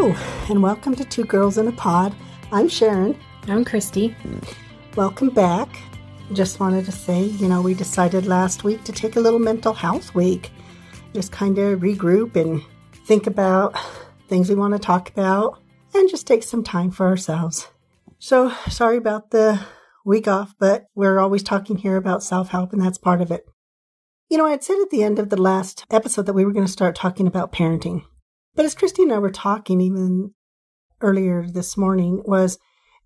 Hello, and welcome to Two Girls in a Pod. I'm Sharon. I'm Christy. Welcome back. Just wanted to say, you know, we decided last week to take a little mental health week. Just kind of regroup and think about things we want to talk about and just take some time for ourselves. So, sorry about the week off, but we're always talking here about self help, and that's part of it. You know, I had said at the end of the last episode that we were going to start talking about parenting. But as Christy and I were talking even earlier this morning, was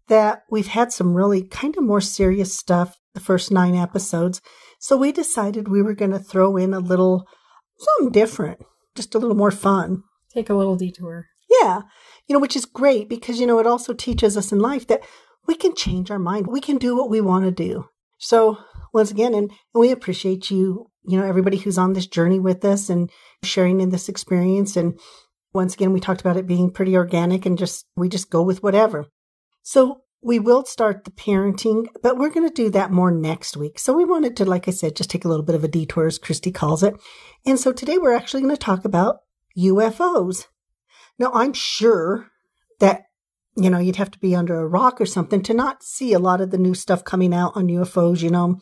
that we've had some really kind of more serious stuff the first nine episodes. So we decided we were going to throw in a little something different, just a little more fun. Take a little detour. Yeah. You know, which is great because, you know, it also teaches us in life that we can change our mind. We can do what we want to do. So once again, and, and we appreciate you, you know, everybody who's on this journey with us and sharing in this experience. And once again, we talked about it being pretty organic and just, we just go with whatever. So we will start the parenting, but we're going to do that more next week. So we wanted to, like I said, just take a little bit of a detour, as Christy calls it. And so today we're actually going to talk about UFOs. Now, I'm sure that you know, you'd have to be under a rock or something to not see a lot of the new stuff coming out on UFOs. You know,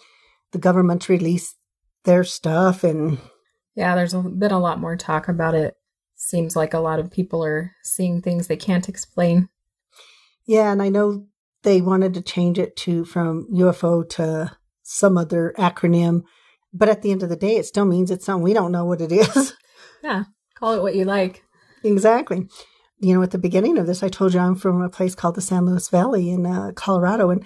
the government's released their stuff and. Yeah, there's been a lot more talk about it. Seems like a lot of people are seeing things they can't explain. Yeah, and I know they wanted to change it to from UFO to some other acronym, but at the end of the day, it still means it's something we don't know what it is. Yeah, call it what you like. Exactly you know, at the beginning of this, I told you I'm from a place called the San Luis Valley in uh, Colorado, and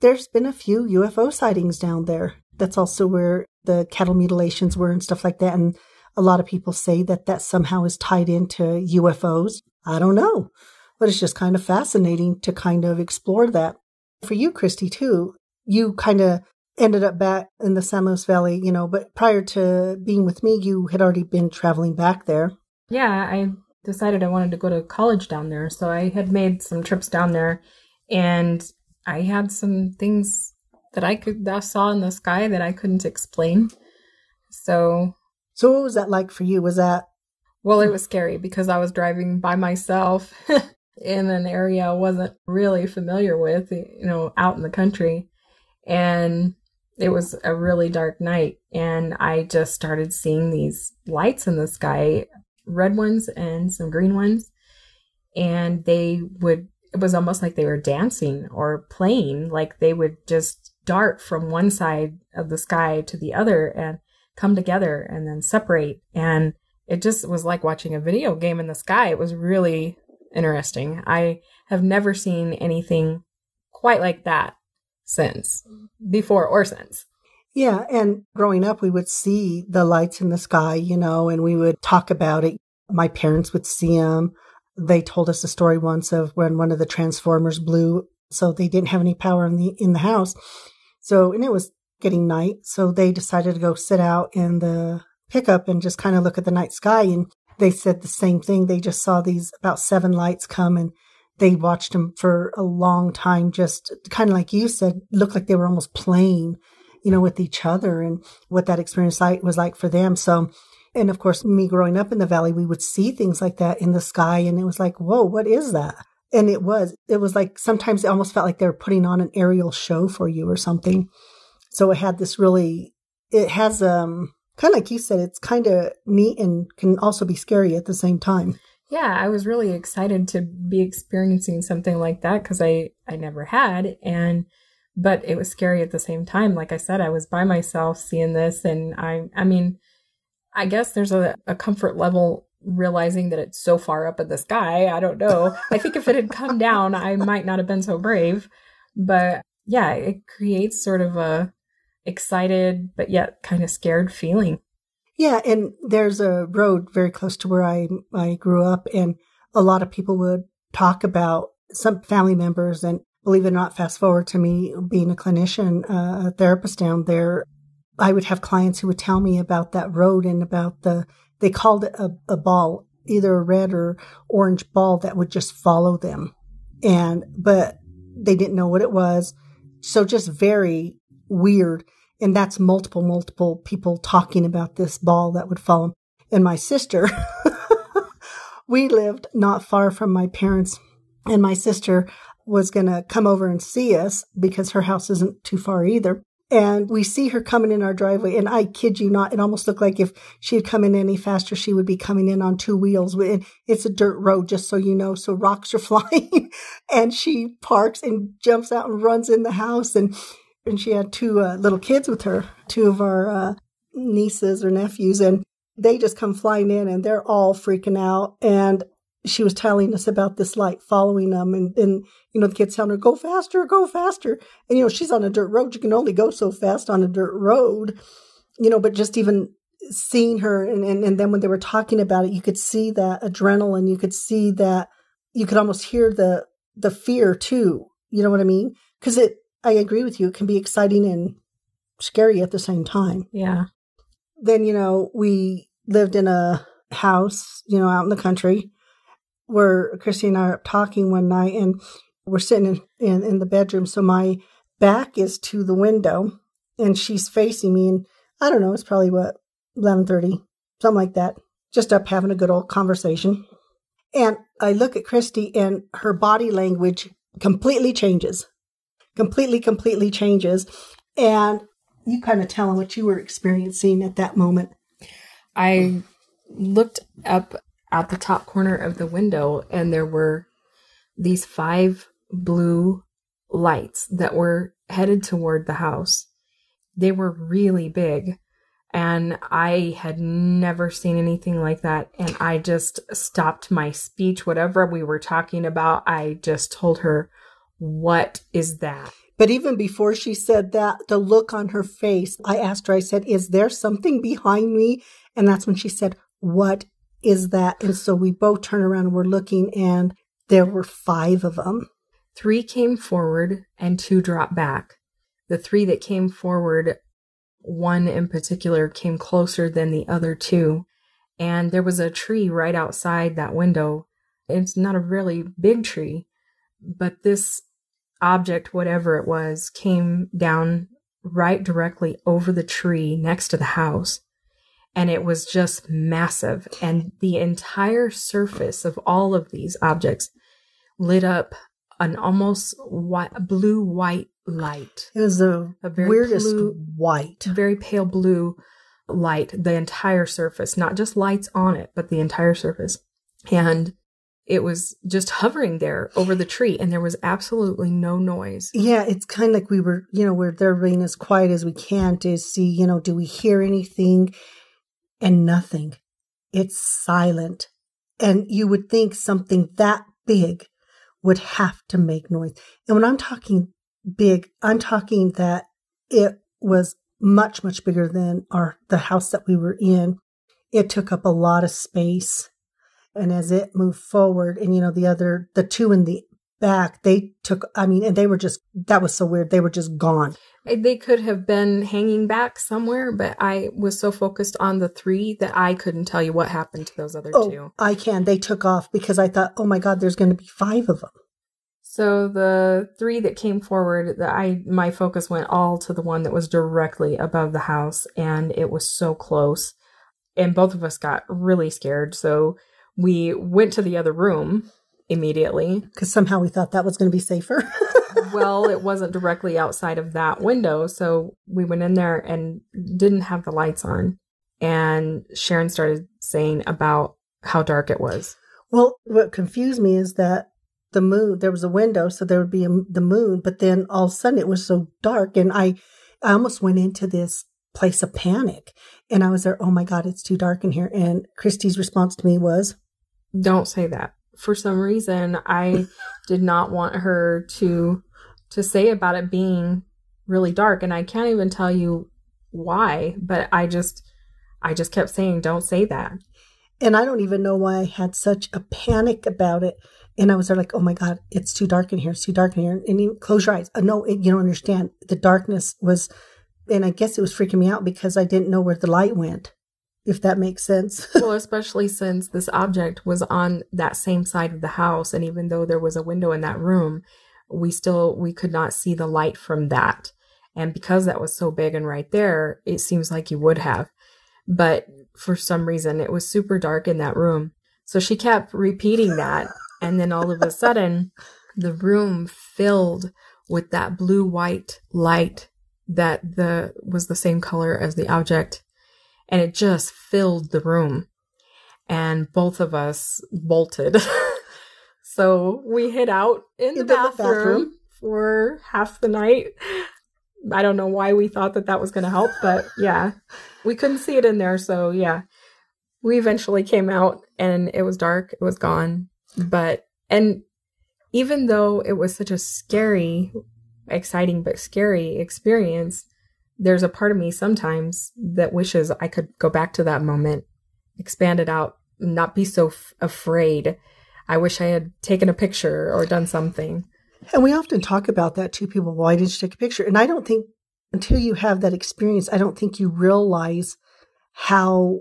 there's been a few UFO sightings down there. That's also where the cattle mutilations were and stuff like that. And a lot of people say that that somehow is tied into UFOs. I don't know, but it's just kind of fascinating to kind of explore that. For you, Christy, too, you kind of ended up back in the Luis Valley, you know, but prior to being with me, you had already been traveling back there. Yeah, I decided I wanted to go to college down there. So I had made some trips down there and I had some things that I could that I saw in the sky that I couldn't explain. So So what was that like for you? Was that well, it was scary because I was driving by myself in an area I wasn't really familiar with, you know, out in the country. And it was a really dark night and I just started seeing these lights in the sky red ones and some green ones. And they would, it was almost like they were dancing or playing, like they would just dart from one side of the sky to the other and come together and then separate. And it just was like watching a video game in the sky. It was really interesting. I have never seen anything quite like that since, before or since. Yeah. And growing up, we would see the lights in the sky, you know, and we would talk about it. My parents would see them. They told us a story once of when one of the transformers blew. So they didn't have any power in the, in the house. So, and it was getting night. So they decided to go sit out in the pickup and just kind of look at the night sky. And they said the same thing. They just saw these about seven lights come and they watched them for a long time, just kind of like you said, looked like they were almost playing you know, with each other and what that experience was like for them. So, and of course, me growing up in the valley, we would see things like that in the sky, and it was like, whoa, what is that? And it was, it was like sometimes it almost felt like they were putting on an aerial show for you or something. So it had this really, it has, um, kind of like you said, it's kind of neat and can also be scary at the same time. Yeah, I was really excited to be experiencing something like that because I I never had, and but it was scary at the same time. Like I said, I was by myself seeing this, and I, I mean, I guess there's a, a comfort level realizing that it's so far up in the sky. I don't know. I think if it had come down, I might not have been so brave. But yeah, it creates sort of a excited but yet kind of scared feeling. Yeah, and there's a road very close to where I I grew up, and a lot of people would talk about some family members and believe it or not, fast forward to me being a clinician, uh, a therapist down there, I would have clients who would tell me about that road and about the, they called it a, a ball, either a red or orange ball that would just follow them. And, but they didn't know what it was. So just very weird. And that's multiple, multiple people talking about this ball that would fall. And my sister we lived not far from my parents, and my sister was going to come over and see us because her house isn't too far either. And we see her coming in our driveway, and I kid you not, it almost looked like if she had come in any faster, she would be coming in on two wheels. It's a dirt road, just so you know, so rocks are flying. and she parks and jumps out and runs in the house, and and she had two uh, little kids with her, two of our uh, nieces or nephews, and they just come flying in, and they're all freaking out. And she was telling us about this light following them and, and you know the kids telling her go faster go faster. And you know she's on a dirt road. You can only go so fast on a dirt road you know but just even seeing her and, and, and then when they were talking about it you could see that adrenaline. You could see that you could almost hear the the fear too. You know what i mean? Because it i agree with you it can be exciting and scary at the same time yeah then you know we lived in a house you know out in the country where Christy and I are talking one night and we're sitting in, in, in the bedroom. So my back is to the window and she's facing me. And I don't know, it's probably what, 1130, something like that. Just up having a good old conversation. And I look at Christy and her body language completely changes. Completely, completely changes. And you kind of tell them what you were experiencing at that moment. I looked up at the top corner of the window and there were these five blue lights that were headed toward the house. They were really big and I had never seen anything like that. And I just stopped my speech, whatever we were talking about. I just told her, What is that? But even before she said that, the look on her face, I asked her, I said, Is there something behind me? And that's when she said, What is that? And so we both turn around and we're looking, and there were five of them. Three came forward and two dropped back. The three that came forward, one in particular, came closer than the other two. And there was a tree right outside that window. It's not a really big tree, but this object, whatever it was, came down right directly over the tree next to the house and it was just massive. And the entire surface of all of these objects lit up an almost white, blue white light. It was a, a very weirdest blue, white, very pale blue light. The entire surface, not just lights on it, but the entire surface, and it was just hovering there over the tree, and there was absolutely no noise. Yeah, it's kind of like we were, you know, we're there being as quiet as we can to see, you know, do we hear anything? and nothing. It's silent. And you would think something that big would have to make noise. And when I'm talking big, I'm talking that it was much, much bigger than our, the house that we were in. It took up a lot of space. And as it moved forward and, you know, the other, the two in the back, they took, I mean, and they were just, that was so weird. They were just gone. They could have been hanging back somewhere, but I was so focused on the three that I couldn't tell you what happened to those other oh, two. I can. They took off because I thought, oh my God, there's going to be five of them. So the three that came forward, that I my focus went all to the one that was directly above the house, and it was so close, and both of us got really scared. So we went to the other room immediately because somehow we thought that was going to be safer. well, it wasn't directly outside of that window. So we went in there and didn't have the lights on. And Sharon started saying about how dark it was. Well, what confused me is that the moon, there was a window, so there would be a, the moon, but then all of a sudden it was so dark. And I, I almost went into this place of panic. And I was there, oh my God, it's too dark in here. And Christy's response to me was, Don't say that. For some reason, I did not want her to to say about it being really dark and I can't even tell you why, but I just I just kept saying don't say that. And I don't even know why I had such a panic about it. And I was there like, oh my God, it's too dark in here. It's too dark in here. And you close your eyes. Uh, no, it, you don't understand. The darkness was, and I guess it was freaking me out because I didn't know where the light went, if that makes sense. well, especially since this object was on that same side of the house. And even though there was a window in that room, we still we could not see the light from that and because that was so big and right there it seems like you would have but for some reason it was super dark in that room So she kept repeating that. And then all of a sudden, the room filled with that blue white light that the was the same color as the object and it just filled the room. And both of us bolted. So we hid out in the, bathroom, the bathroom for half the night. I don't know why we thought that that was going to help but yeah. We couldn't see it in there so yeah. We eventually came out and it was dark it was gone. But and even though it was such a scary exciting but scary experience, there's a part of me sometimes that wishes I could go back to that moment, expand it out, not be so f- afraid. I wish I had taken a picture or done something. And we often talk about that to people. Why didn't you take a picture? And I don't think until you have that experience, I don't think you realize how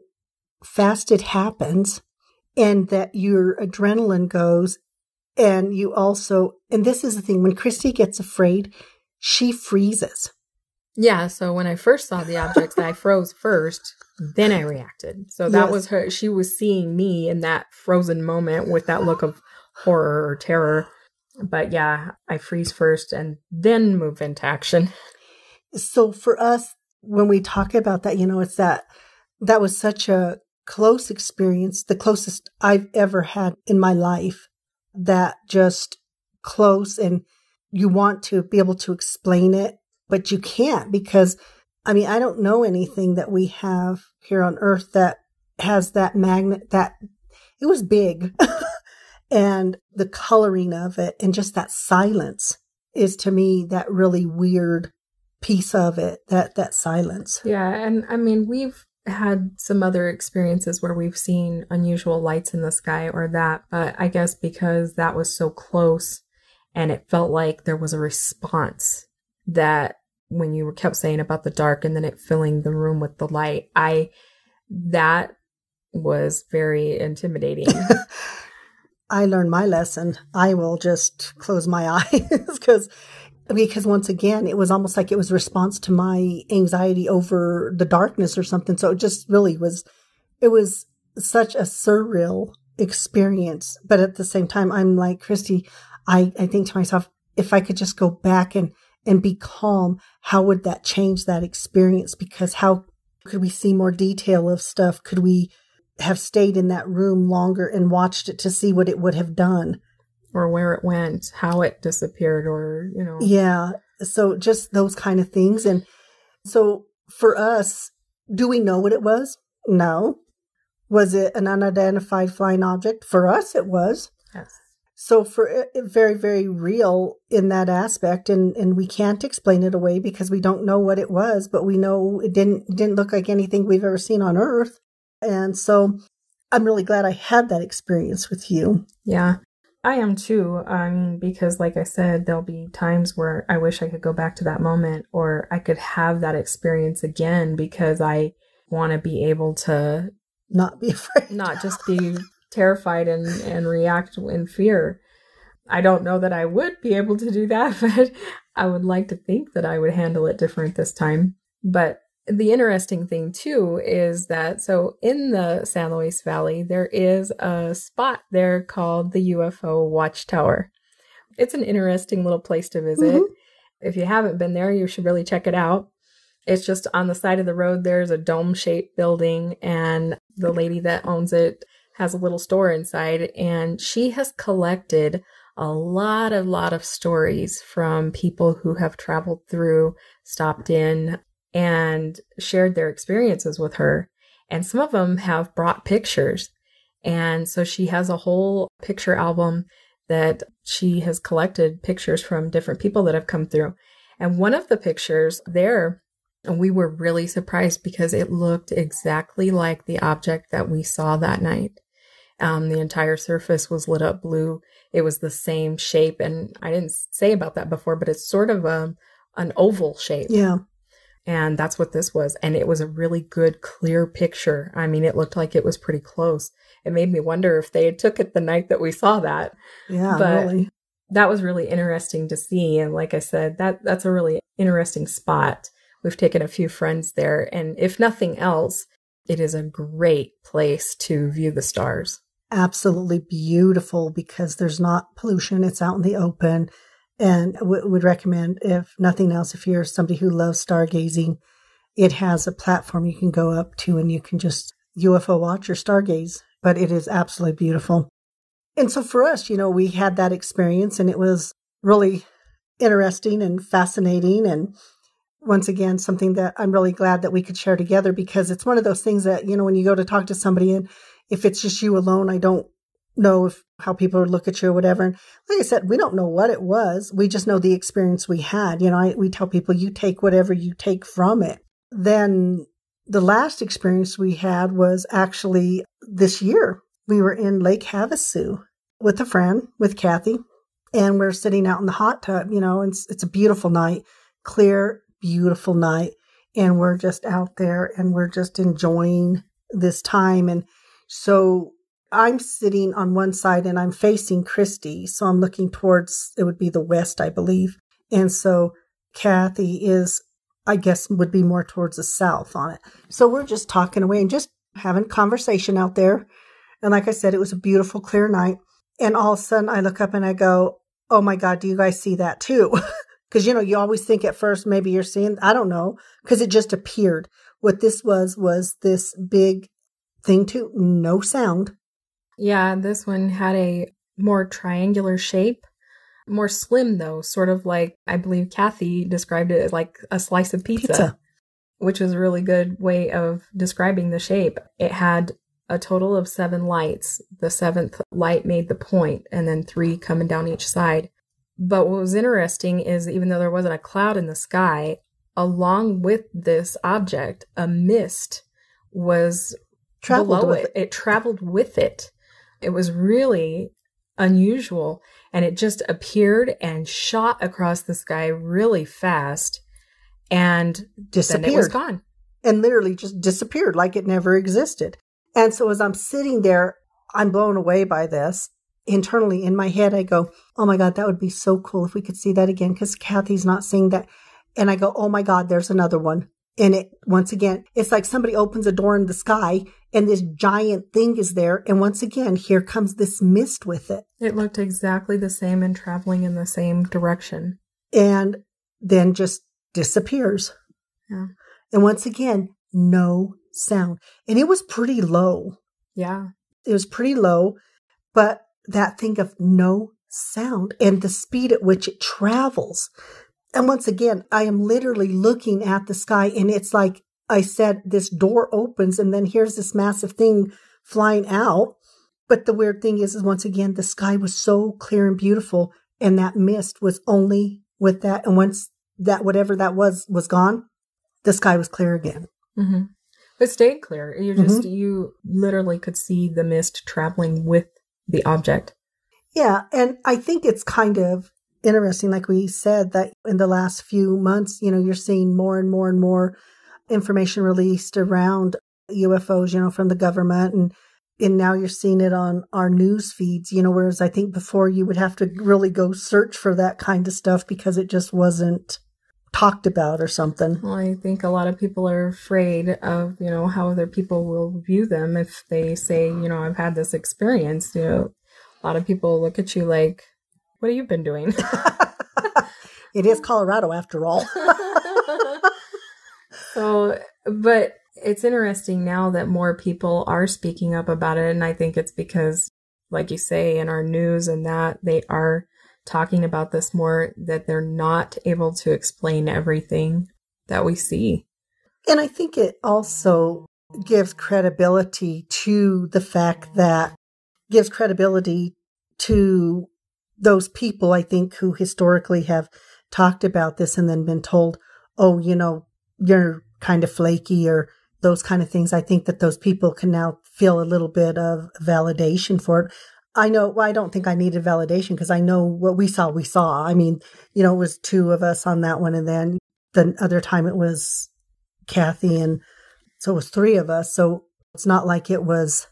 fast it happens and that your adrenaline goes and you also, and this is the thing, when Christy gets afraid, she freezes. Yeah. So when I first saw the objects, I froze first, then I reacted. So that yes. was her. She was seeing me in that frozen moment with that look of horror or terror. But yeah, I freeze first and then move into action. So for us, when we talk about that, you know, it's that that was such a close experience, the closest I've ever had in my life that just close and you want to be able to explain it, but you can't because I mean, I don't know anything that we have here on earth that has that magnet that it was big. And the coloring of it and just that silence is to me that really weird piece of it that that silence. Yeah and i mean we've had some other experiences where we've seen unusual lights in the sky or that, but I guess because that was so close and it felt like there was a response that when you were kept saying about the dark and then it filling the room with the light, I that was very intimidating. I learned my lesson. I will just close my eyes because because once again, it was almost like it was response to my anxiety over the darkness or something. So it just really was, it was such a surreal experience. But at the same time, I'm like, Christy, I, I think to myself, if I could just go back and, and be calm, how would that change that experience? Because how could we see more detail of stuff? Could we have stayed in that room longer and watched it to see what it would have done? or where it went, how it disappeared, or, you know. Yeah. So just those kind of things. And so for us, do we know what it was? No. Was it an unidentified flying object? For us, it was. Yes. So for uh, very, very real in that aspect, and and we can't explain it away because we don't know what it was, but we know it didn't didn't look like anything we've ever seen on Earth, and so I'm really glad I had that experience with you. Yeah, I am too. I mean, because like I said, there'll be times where I wish I could go back to that moment or I could have that experience again because I want to be able to not be afraid, not just be terrified and, and react in fear. I don't know that I would be able to do that, but I would like to think that I would handle it different this time. But the interesting thing too is that so in the San Luis Valley, there is a spot there called the UFO Watchtower. It's an interesting little place to visit. Mm-hmm. If you haven't been there, you should really check it out. It's just on the side of the road, there's a dome shaped building, and the lady that owns it has a little store inside, and she has collected a lot, a lot of stories from people who have traveled through, stopped in, and shared their experiences with her. And some of them have brought pictures. And so she has a whole picture album that she has collected pictures from different people that have come through. And one of the pictures there, we were really surprised because it looked exactly like the object that we saw that night. Um, the entire surface was lit up blue. It was the same shape. And I didn't say about that before, but it's sort of a, um, an oval shape. Yeah. And that's what this was. And it was a really good, clear picture. I mean, it looked like it was pretty close. It made me wonder if they had took it the night that we saw that. Yeah, but really. That was really interesting to see. And like I said, that that's a really interesting spot. We've taken a few friends there. And if nothing else, it is a great place to view the stars. Absolutely beautiful because there's not pollution. It's out in the open. And w- would recommend, if nothing else, if you're somebody who loves stargazing, it has a platform you can go up to and you can just UFO watch or stargaze. But it is absolutely beautiful. And so for us, you know, we had that experience and it was really interesting and fascinating. And once again, something that I'm really glad that we could share together because it's one of those things that, you know, when you go to talk to somebody and if it's just you alone, I don't know if how people look at you or whatever. And like I said, we don't know what it was. We just know the experience we had. You know, I, we tell people you take whatever you take from it. Then the last experience we had was actually this year. We were in Lake Havasu with a friend, with Kathy, and we're sitting out in the hot tub, you know, and it's, it's a beautiful night, clear, beautiful night. And we're just out there and we're just enjoying this time. And so I'm sitting on one side and I'm facing Christy. So I'm looking towards, it would be the west, I believe. And so Kathy is, I guess, would be more towards the south on it. So we're just talking away and just having conversation out there. And like I said, it was a beautiful, clear night. And all of a sudden I look up and I go, Oh my God, do you guys see that too? Cause you know, you always think at first maybe you're seeing, I don't know, cause it just appeared. What this was, was this big thing too, no sound. Yeah, this one had a more triangular shape, more slim though, sort of like I believe Kathy described it as like a slice of pizza, pizza, which was a really good way of describing the shape. It had a total of seven lights. The seventh light made the point, and then three coming down each side. But what was interesting is even though there wasn't a cloud in the sky, along with this object, a mist was traveled below it. it. It traveled with it. It was really unusual and it just appeared and shot across the sky really fast and disappeared. Then it was gone. And literally just disappeared like it never existed. And so as I'm sitting there, I'm blown away by this. Internally in my head, I go, Oh my God, that would be so cool if we could see that again because Kathy's not seeing that. And I go, Oh my God, there's another one. And it, once again, it's like somebody opens a door in the sky and this giant thing is there. And once again, here comes this mist with it. It looked exactly the same and traveling in the same direction. And then just disappears. Yeah. And once again, no sound. And it was pretty low. Yeah. It was pretty low, but that thing of no sound and the speed at which it travels. And once again, I am literally looking at the sky and it's like I said, this door opens and then here's this massive thing flying out. But the weird thing is, is once again, the sky was so clear and beautiful and that mist was only with that. And once that, whatever that was, was gone, the sky was clear again. Mm-hmm. It stayed clear. You just, mm-hmm. you literally could see the mist traveling with the object. Yeah. And I think it's kind of interesting, like we said, that in the last few months, you know, you're seeing more and more and more information released around UFOs, you know, from the government and and now you're seeing it on our news feeds, you know, whereas I think before you would have to really go search for that kind of stuff because it just wasn't talked about or something. Well, I think a lot of people are afraid of, you know, how other people will view them if they say, you know, I've had this experience, you know. A lot of people look at you like, what have you been doing? it is Colorado after all. So, but it's interesting now that more people are speaking up about it. And I think it's because, like you say, in our news and that they are talking about this more, that they're not able to explain everything that we see. And I think it also gives credibility to the fact that gives credibility to those people, I think, who historically have talked about this and then been told, oh, you know, you're kind of flaky or those kind of things. I think that those people can now feel a little bit of validation for it. I know, well, I don't think I needed validation because I know what we saw, we saw. I mean, you know, it was two of us on that one. And then the other time it was Kathy. And so it was three of us. So it's not like it was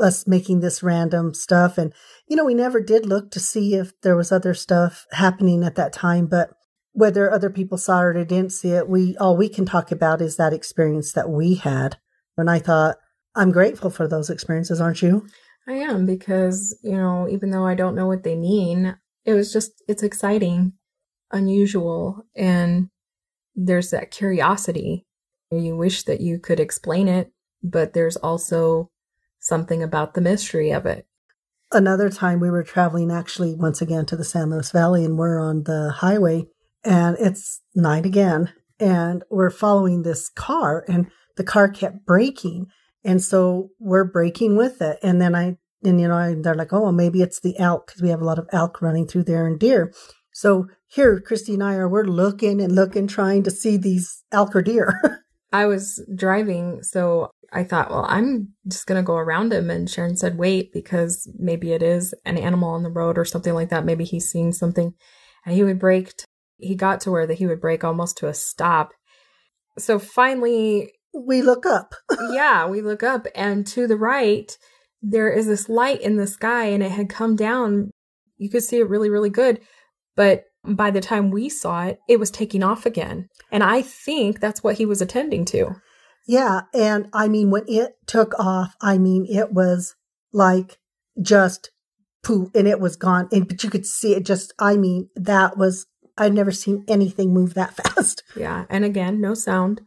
us making this random stuff. And, you know, we never did look to see if there was other stuff happening at that time. But whether other people saw it or didn't see it, we all we can talk about is that experience that we had. And I thought, I'm grateful for those experiences, aren't you? I am because, you know, even though I don't know what they mean, it was just, it's exciting, unusual, and there's that curiosity. You wish that you could explain it, but there's also something about the mystery of it. Another time we were traveling actually once again to the San Luis Valley and we're on the highway and it's night again and we're following this car and the car kept braking and so we're braking with it. And then i and you know I, they're like oh well, maybe it's the elk because we have a lot of elk running through there and deer. So here christy and i are we're looking and looking trying to see these elk or deer. I was driving so i thought well i'm just going to go around him and sharon said wait because maybe it is an animal on the road or something like that. Maybe he's seen something. And he would brake he got to where that he would break almost to a stop. So finally, we look up. yeah, we look up, and to the right, there is this light in the sky, and it had come down. You could see it really, really good. But by the time we saw it, it was taking off again. And I think that's what he was attending to. Yeah. And I mean, when it took off, I mean, it was like just poof and it was gone. And, but you could see it just, I mean, that was I've never seen anything move that fast. Yeah. And again, no sound.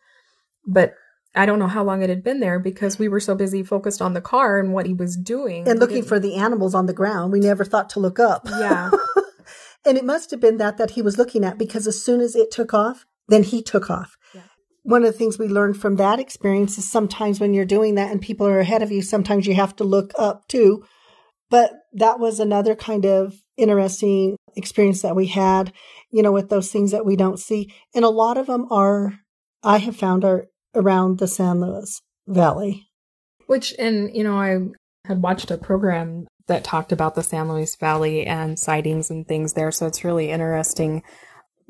But I don't know how long it had been there because we were so busy focused on the car and what he was doing. And looking for the animals on the ground. We never thought to look up. Yeah. and it must have been that that he was looking at because as soon as it took off, then he took off. Yeah. One of the things we learned from that experience is sometimes when you're doing that and people are ahead of you, sometimes you have to look up too. But that was another kind of interesting experience that we had you know, with those things that we don't see. And a lot of them are, I have found, are around the San Luis Valley. Which, and, you know, I had watched a program that talked about the San Luis Valley and sightings and things there. So it's really interesting.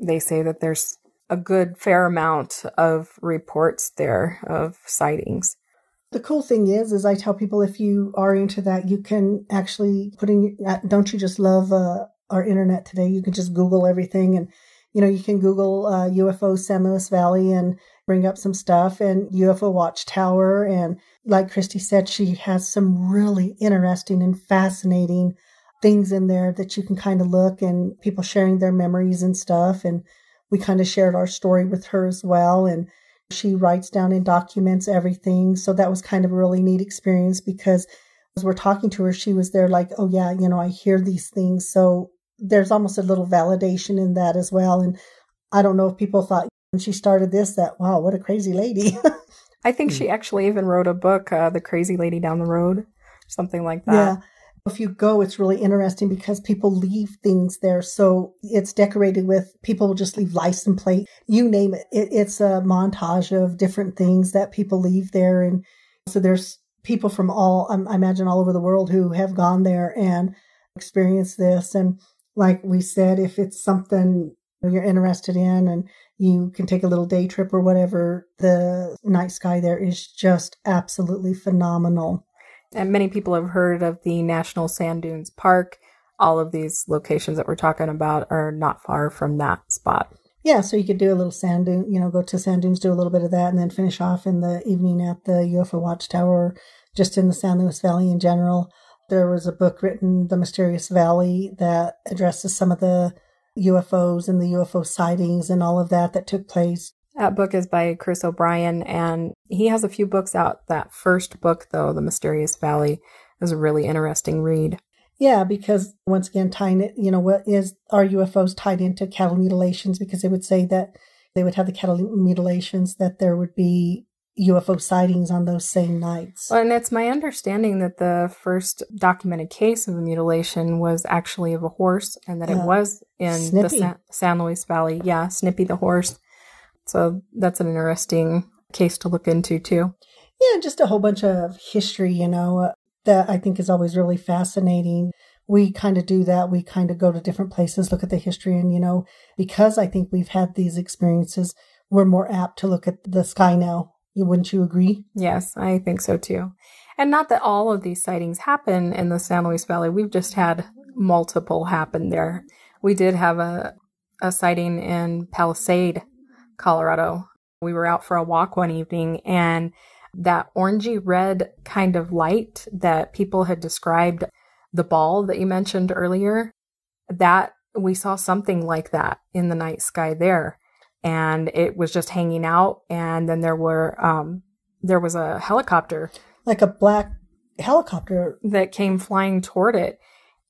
They say that there's a good fair amount of reports there of sightings. The cool thing is, is I tell people if you are into that, you can actually put in. Don't you just love uh, our internet today. You can just Google everything and, you know, you can Google uh, UFO San Luis Valley and bring up some stuff and UFO Watchtower. And like Christy said, she has some really interesting and fascinating things in there that you can kind of look and people sharing their memories and stuff. And we kind of shared our story with her as well. And she writes down and documents everything. So that was kind of a really neat experience because as we're talking to her, she was there like, oh, yeah, you know, I hear these things. So there's almost a little validation in that as well. And I don't know if people thought when she started this that, wow, what a crazy lady. I think she actually even wrote a book, uh, The Crazy Lady Down the Road, something like that. Yeah. If you go, it's really interesting because people leave things there. So it's decorated with people will just leave license plate, you name it. it. It's a montage of different things that people leave there. And so there's people from all, I imagine all over the world who have gone there and experienced this. And like we said, if it's something you're interested in and you can take a little day trip or whatever, the night sky there is just absolutely phenomenal. And many people have heard of the National Sand Dunes Park. All of these locations that we're talking about are not far from that spot. Yeah, so you could do a little sand dune, you know, go to sand dunes, do a little bit of that, and then finish off in the evening at the UFO Watchtower, just in the San Luis Valley in general. There was a book written, The Mysterious Valley, that addresses some of the UFOs and the UFO sightings and all of that that took place. That book is by Chris O'Brien, and he has a few books out. That first book, though, The Mysterious Valley, is a really interesting read. Yeah, because once again, tying it, you know, what is are UFOs tied into cattle mutilations? Because they would say that they would have the cattle mutilations, that there would be UFO sightings on those same nights. Well, and it's my understanding that the first documented case of a mutilation was actually of a horse and that uh, it was in Snippy. the San, San Luis Valley. Yeah, Snippy the horse. So that's an interesting case to look into too. Yeah, just a whole bunch of history, you know, uh, that I think is always really fascinating. We kind of do that. We kind of go to different places, look at the history, and, you know, because I think we've had these experiences, we're more apt to look at the sky now wouldn't you agree? Yes, I think so too. And not that all of these sightings happen in the San Luis Valley. We've just had multiple happen there. We did have a, a sighting in Palisade, Colorado. We were out for a walk one evening and that orangey red kind of light that people had described the ball that you mentioned earlier, that we saw something like that in the night sky there. And it was just hanging out. And then there were, um, there was a helicopter. Like a black helicopter. That came flying toward it.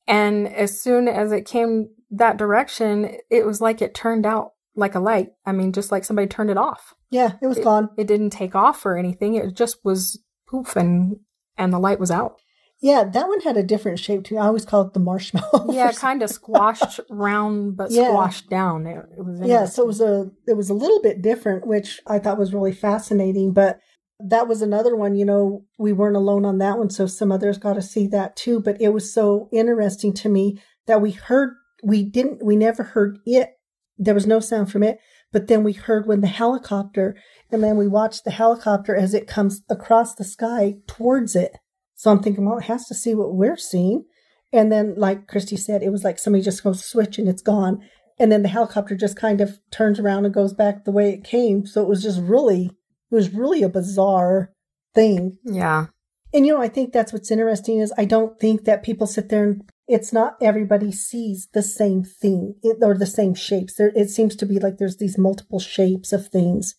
And as soon as it came that direction, it was like it turned out like a light. I mean, just like somebody turned it off. Yeah, it was it, gone. It didn't take off or anything. It just was poof and and the light was out. Yeah, that one had a different shape too. I always call it the marshmallow. Yeah, kind of squashed round, but yeah. squashed down. It, it was yeah. So it was a it was a little bit different, which I thought was really fascinating. But that was another one. You know, we weren't alone on that one, so some others got to see that too. But it was so interesting to me that we heard we didn't we never heard it. There was no sound from it, but then we heard when the helicopter, and then we watched the helicopter as it comes across the sky towards it so I'm thinking, well, it has to see what we're seeing. And then, like Christy said, it was like somebody just goes switch and it's gone. And then the helicopter just kind of turns around and goes back the way it came. So it was just really, it was really a bizarre thing. Yeah. And you know, I think that's what's interesting is I don't think that people sit there and it's not everybody sees the same thing or the same shapes. There, it seems to be like there's these multiple shapes of things.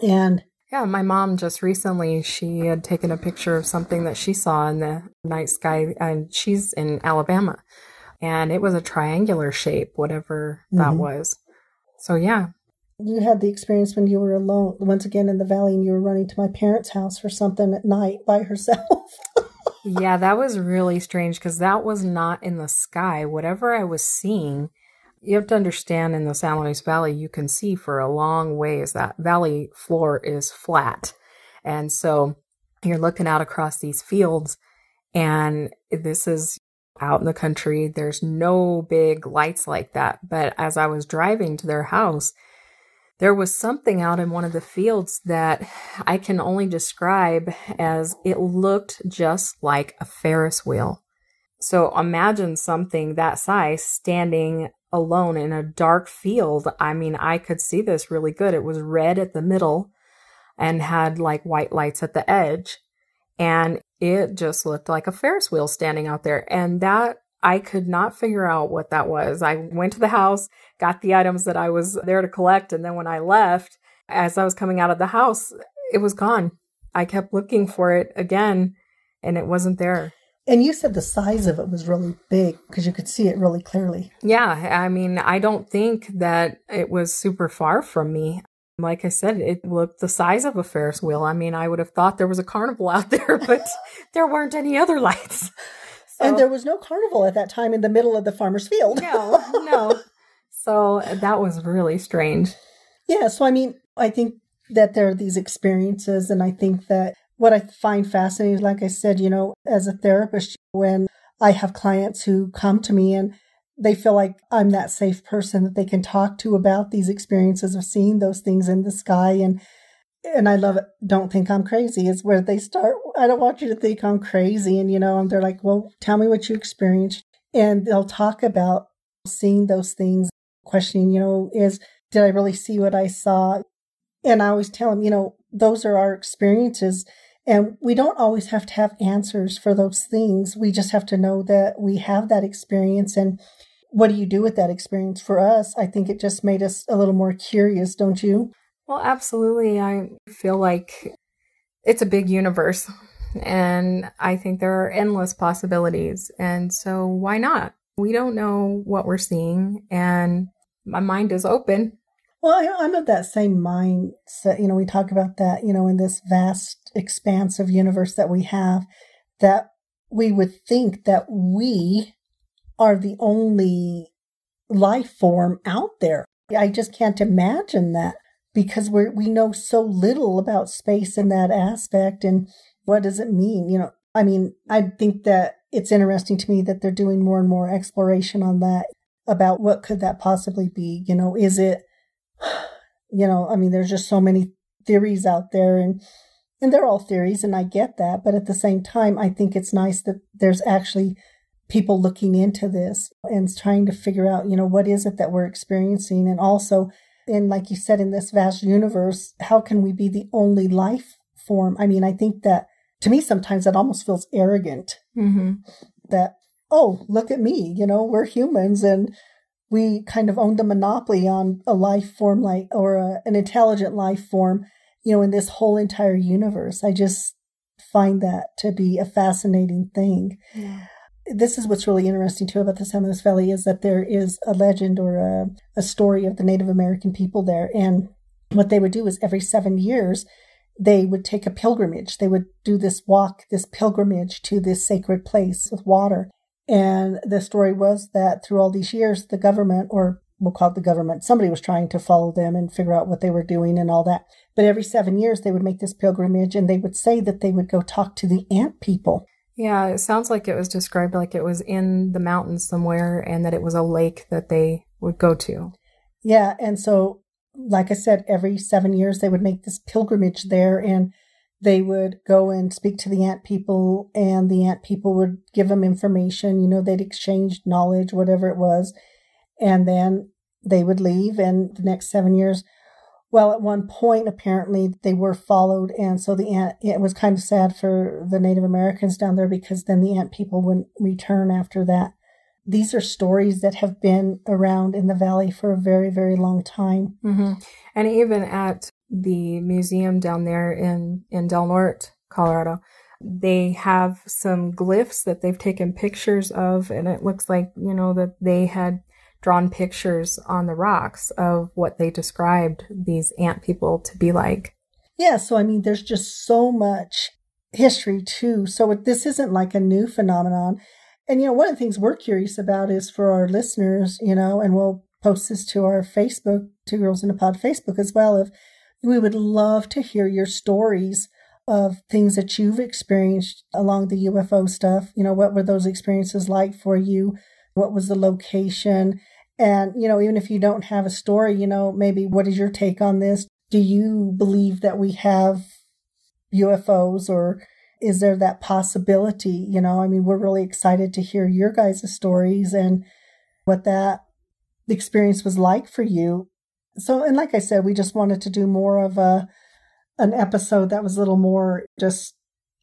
And yeah, my mom just recently she had taken a picture of something that she saw in the night sky and she's in Alabama. And it was a triangular shape, whatever that mm-hmm. was. So yeah. You had the experience when you were alone once again in the valley and you were running to my parents' house for something at night by herself. yeah, that was really strange because that was not in the sky. Whatever I was seeing you have to understand in the San Luis Valley, you can see for a long ways that valley floor is flat. And so you're looking out across these fields, and this is out in the country. There's no big lights like that. But as I was driving to their house, there was something out in one of the fields that I can only describe as it looked just like a Ferris wheel. So imagine something that size standing alone in a dark field. I mean, I could see this really good. It was red at the middle and had like white lights at the edge. And it just looked like a Ferris wheel standing out there. And that I could not figure out what that was. I went to the house, got the items that I was there to collect. And then when I left, as I was coming out of the house, it was gone. I kept looking for it again and it wasn't there. And you said the size of it was really big because you could see it really clearly. Yeah. I mean, I don't think that it was super far from me. Like I said, it looked the size of a Ferris wheel. I mean, I would have thought there was a carnival out there, but there weren't any other lights. So, and there was no carnival at that time in the middle of the farmer's field. no, no. So uh, that was really strange. Yeah. So, I mean, I think that there are these experiences, and I think that what I find fascinating, like I said, you know, as a therapist, when I have clients who come to me and they feel like I'm that safe person that they can talk to about these experiences of seeing those things in the sky and and I love it. Don't think I'm crazy is where they start. I don't want you to think I'm crazy. And, you know, and they're like, well, tell me what you experienced. And they'll talk about seeing those things, questioning, you know, is, did I really see what I saw? And I always tell them, you know, those are our experiences. And we don't always have to have answers for those things. We just have to know that we have that experience and what do you do with that experience? For us, I think it just made us a little more curious, don't you? Well, absolutely. I feel like it's a big universe and I think there are endless possibilities. And so why not? We don't know what we're seeing and my mind is open well, I, am of that same mindset. You know, we talk about that, you know, in this vast expanse of universe that we have, that we would think that we are the only life form out there. I just can't imagine that because we we know so little about space in that aspect and what does it mean? You know, I mean, I think that it's interesting to me that they're doing more and more exploration on that about what could that possibly be. You know, is it you know, I mean, there's just so many theories out there and and they're all theories and I get that, but at the same time I think it's nice that there's actually people looking into this and trying to figure out, you know, what is it that we're experiencing and also in like you said in this vast universe, how can we be the only life form. I mean, I think that to me, sometimes that almost feels arrogant Mm-hmm. that, oh, look at me, you know, we're humans and we kind of own the monopoly on a life form like, or a, an intelligent life form, you know, in this whole entire universe. I just find that to be a fascinating thing. Yeah. This is what's really interesting too about the San Luis Valley is that there is a legend or a, a story of the Native American people there. And what they would do is every seven years, they would take a pilgrimage. They would do this walk, this pilgrimage to this sacred place with water. And the story was that through all these years, the government, or we'll call it the government, somebody was trying to follow them and figure out what they were doing and all that. But every seven years, they would make this pilgrimage and they would say that they would go talk to the ant people. Yeah, it sounds like it was described like it was in the mountains somewhere and that it was a lake that they would go to. Yeah. And so, like I said, every seven years, they would make this pilgrimage there and they would go and speak to the ant people and the ant people would give them information. You know, they'd exchange knowledge, whatever it was. And then they would leave and the next seven years. Well, at one point, apparently they were followed. And so the ant, it was kind of sad for the Native Americans down there because then the ant people wouldn't return after that. These are stories that have been around in the valley for a very, very long time. Mm-hmm. And even at the museum down there in, in Del Norte, Colorado, they have some glyphs that they've taken pictures of. And it looks like, you know, that they had drawn pictures on the rocks of what they described these ant people to be like. Yeah, so I mean, there's just so much history too. So it, this isn't like a new phenomenon. And, you know, one of the things we're curious about is for our listeners, you know, and we'll post this to our Facebook, Two Girls in a Pod Facebook as well. If we would love to hear your stories of things that you've experienced along the UFO stuff. You know, what were those experiences like for you? What was the location? And, you know, even if you don't have a story, you know, maybe what is your take on this? Do you believe that we have UFOs or is there that possibility? You know, I mean, we're really excited to hear your guys' stories and what that experience was like for you. So, and like I said, we just wanted to do more of a, an episode that was a little more just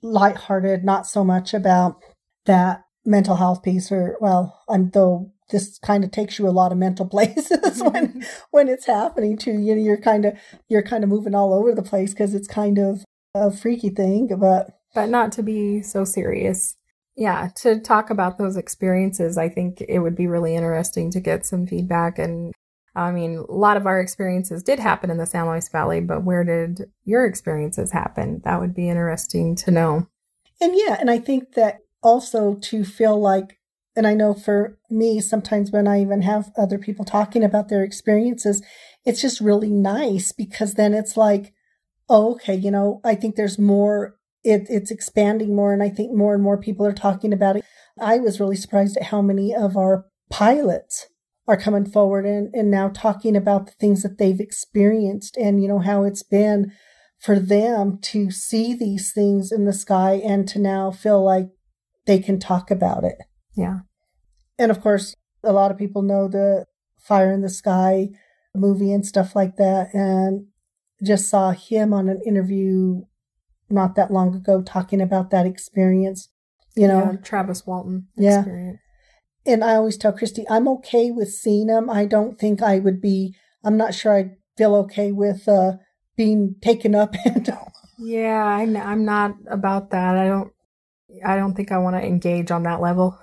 lighthearted, not so much about that mental health piece or, well, I'm though this kind of takes you a lot of mental places when, mm-hmm. when it's happening to you. You're kind of, you're kind of moving all over the place because it's kind of a freaky thing, but but not to be so serious. Yeah, to talk about those experiences, I think it would be really interesting to get some feedback. And I mean, a lot of our experiences did happen in the San Luis Valley, but where did your experiences happen? That would be interesting to know. And yeah, and I think that also to feel like, and I know for me, sometimes when I even have other people talking about their experiences, it's just really nice because then it's like, oh, okay, you know, I think there's more it, it's expanding more, and I think more and more people are talking about it. I was really surprised at how many of our pilots are coming forward and, and now talking about the things that they've experienced and, you know, how it's been for them to see these things in the sky and to now feel like they can talk about it. Yeah. And of course, a lot of people know the Fire in the Sky movie and stuff like that. And just saw him on an interview not that long ago talking about that experience. You know, yeah, Travis Walton Yeah. experience. and I always tell Christy, I'm okay with seeing him. I don't think I would be, I'm not sure I'd feel okay with uh, being taken up and Yeah, I'm, I'm not about that. I don't. I don't think I want to engage on that level.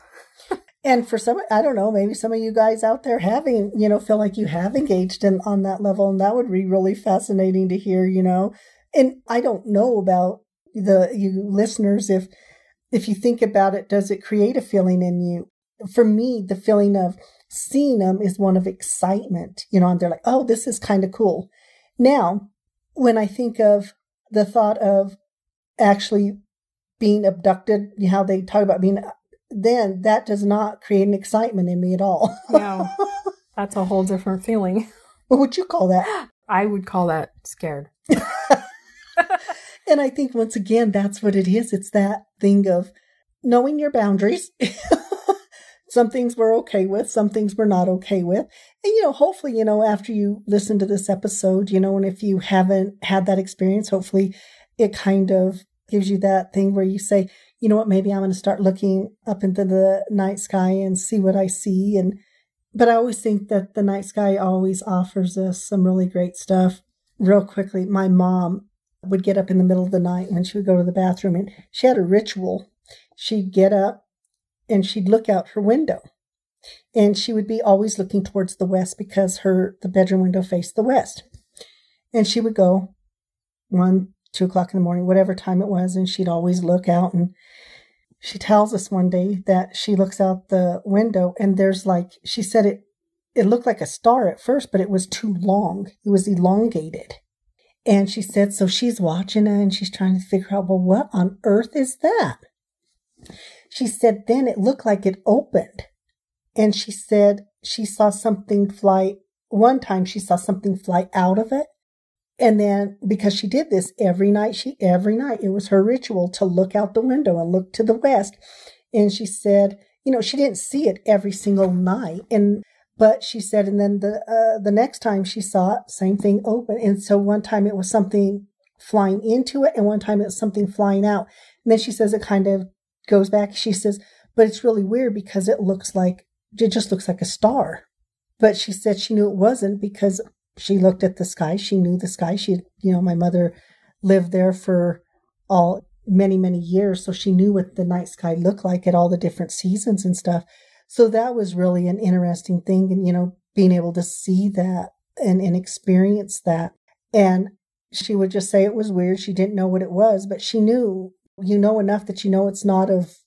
and for some i don't know maybe some of you guys out there having you know feel like you have engaged in on that level and that would be really fascinating to hear you know? And i don't know about the you listeners if if you think about it does it create a feeling in you? For me the feeling of seeing them is one of excitement you know and they're like oh this is kind of cool. Now when i think of the thought of actually being abducted how they talk about being then that does not create an excitement in me at all. No, that's a whole different feeling. what would you call that? I would call that scared. And I think once again, that's what it is. It's that thing of knowing your boundaries. some things we're okay with, some things we're not okay with. And, you know, hopefully, you know, after you listen to this episode, you know, and if you haven't had that experience, hopefully it kind of gives you that thing where you say, you know what, maybe I'm going to start looking up into the night sky and see what I see. And, but I always think that the night sky always offers us some really great stuff. Real quickly, my mom would get up in the middle of the night when she would go to the bathroom and she had a ritual. She'd get up and she'd look out her window and she would be always looking towards the west because her the bedroom window faced the west and she would go one two o'clock in the morning whatever time it was and she'd always look out and she tells us one day that she looks out the window and there's like she said it it looked like a star at first but it was too long it was elongated and she said so she's watching it and she's trying to figure out well what on earth is that she said then it looked like it opened and she said she saw something fly. One time she saw something fly out of it. And then because she did this every night, she every night it was her ritual to look out the window and look to the west. And she said, you know, she didn't see it every single night. And but she said, and then the uh, the next time she saw it, same thing open. And so one time it was something flying into it, and one time it was something flying out. And then she says it kind of goes back. She says, but it's really weird because it looks like it just looks like a star. But she said she knew it wasn't because she looked at the sky. She knew the sky. She, you know, my mother lived there for all many, many years. So she knew what the night sky looked like at all the different seasons and stuff. So that was really an interesting thing. And, you know, being able to see that and, and experience that. And she would just say it was weird. She didn't know what it was, but she knew, you know, enough that you know it's not of,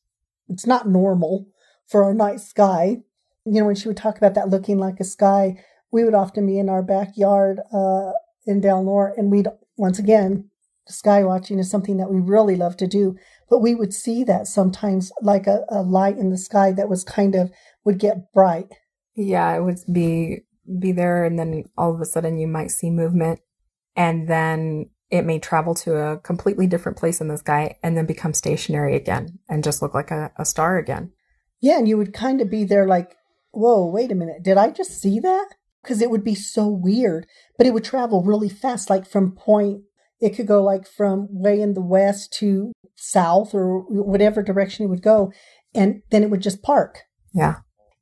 it's not normal for a night sky you know, when she would talk about that looking like a sky, we would often be in our backyard uh, in Del Norte, and we'd once again, sky watching is something that we really love to do. But we would see that sometimes, like a, a light in the sky that was kind of would get bright. Yeah, it would be be there, and then all of a sudden you might see movement, and then it may travel to a completely different place in the sky, and then become stationary again, and just look like a, a star again. Yeah, and you would kind of be there like whoa, wait a minute, did I just see that? Because it would be so weird, but it would travel really fast, like from point, it could go like from way in the west to south or whatever direction it would go, and then it would just park. Yeah.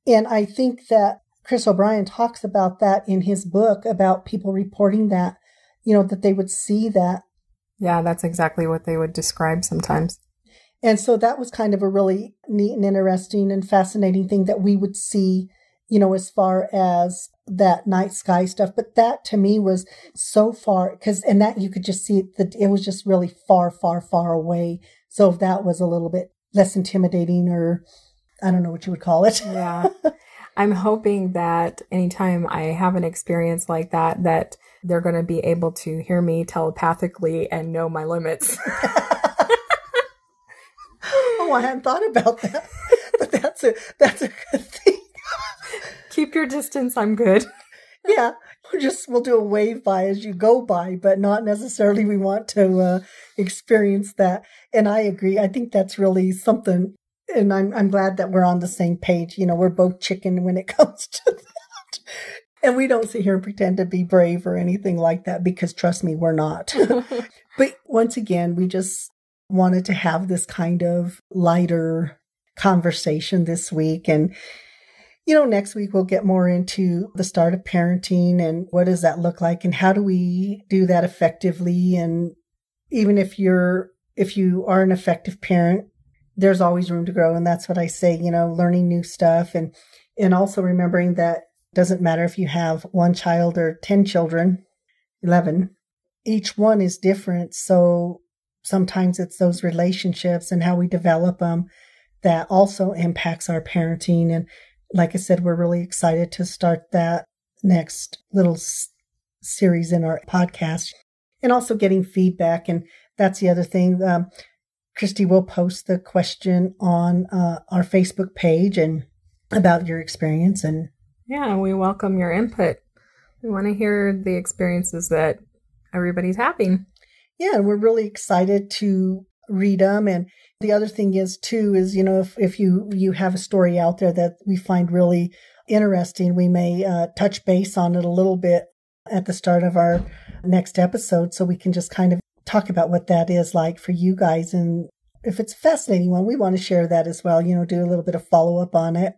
And I think that Chris O'Brien talks about that in his book about people reporting that, you know, that they would see that. Yeah, that's exactly what they would describe sometimes. And so that was kind of a really neat and interesting and fascinating thing that we would see, you know, as far as that night sky stuff. But that to me was so far because, and that you could just see it, that it was just really far, far, far away. So that was a little bit less intimidating or I don't know what you would call it. Yeah. I'm hoping that anytime I have an experience like that, that they're going to be able to hear me telepathically and know my limits. oh, I hadn't thought about that. but that's a that's a good thing. Keep your distance. I'm good. yeah, we'll just we'll do a wave by as you go by, but not necessarily we want to uh, experience that. And I agree. I think that's really something. And I'm I'm glad that we're on the same page. You know, we're both chicken when it comes to that. And we don't sit here and pretend to be brave or anything like that because trust me, we're not. but once again, we just wanted to have this kind of lighter conversation this week. And, you know, next week we'll get more into the start of parenting and what does that look like and how do we do that effectively. And even if you're, if you are an effective parent, there's always room to grow. And that's what I say, you know, learning new stuff and, and also remembering that doesn't matter if you have one child or 10 children, 11, each one is different. So sometimes it's those relationships and how we develop them that also impacts our parenting. And like I said, we're really excited to start that next little s- series in our podcast and also getting feedback. And that's the other thing. Um, Christy will post the question on uh, our Facebook page and about your experience. And yeah, we welcome your input. We want to hear the experiences that everybody's having yeah, we're really excited to read them. And the other thing is too is you know if if you you have a story out there that we find really interesting, we may uh, touch base on it a little bit at the start of our next episode, so we can just kind of talk about what that is like for you guys. And if it's a fascinating one, we want to share that as well, you know, do a little bit of follow up on it.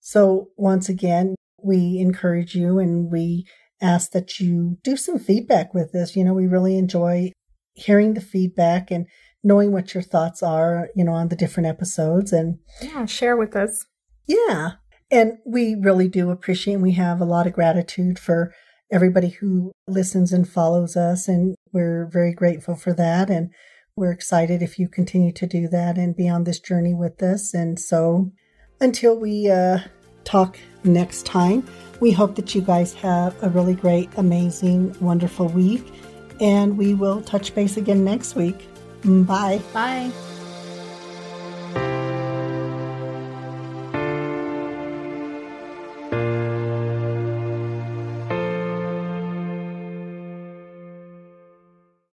So once again, we encourage you and we ask that you do some feedback with this. You know, we really enjoy hearing the feedback and knowing what your thoughts are, you know, on the different episodes and yeah, share with us. Yeah. And we really do appreciate and we have a lot of gratitude for everybody who listens and follows us and we're very grateful for that and we're excited if you continue to do that and be on this journey with us. And so until we uh, talk next time, we hope that you guys have a really great, amazing, wonderful week. And we will touch base again next week. Bye. Bye.